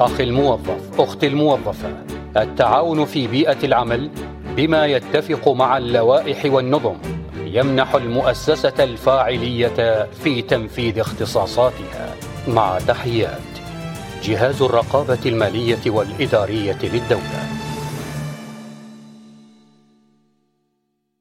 أخي الموظف أختي الموظفة. التعاون في بيئة العمل بما يتفق مع اللوائح والنظم يمنح المؤسسة الفاعلية في تنفيذ اختصاصاتها. مع تحيات جهاز الرقابة المالية والإدارية للدولة.